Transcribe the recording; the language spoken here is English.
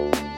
you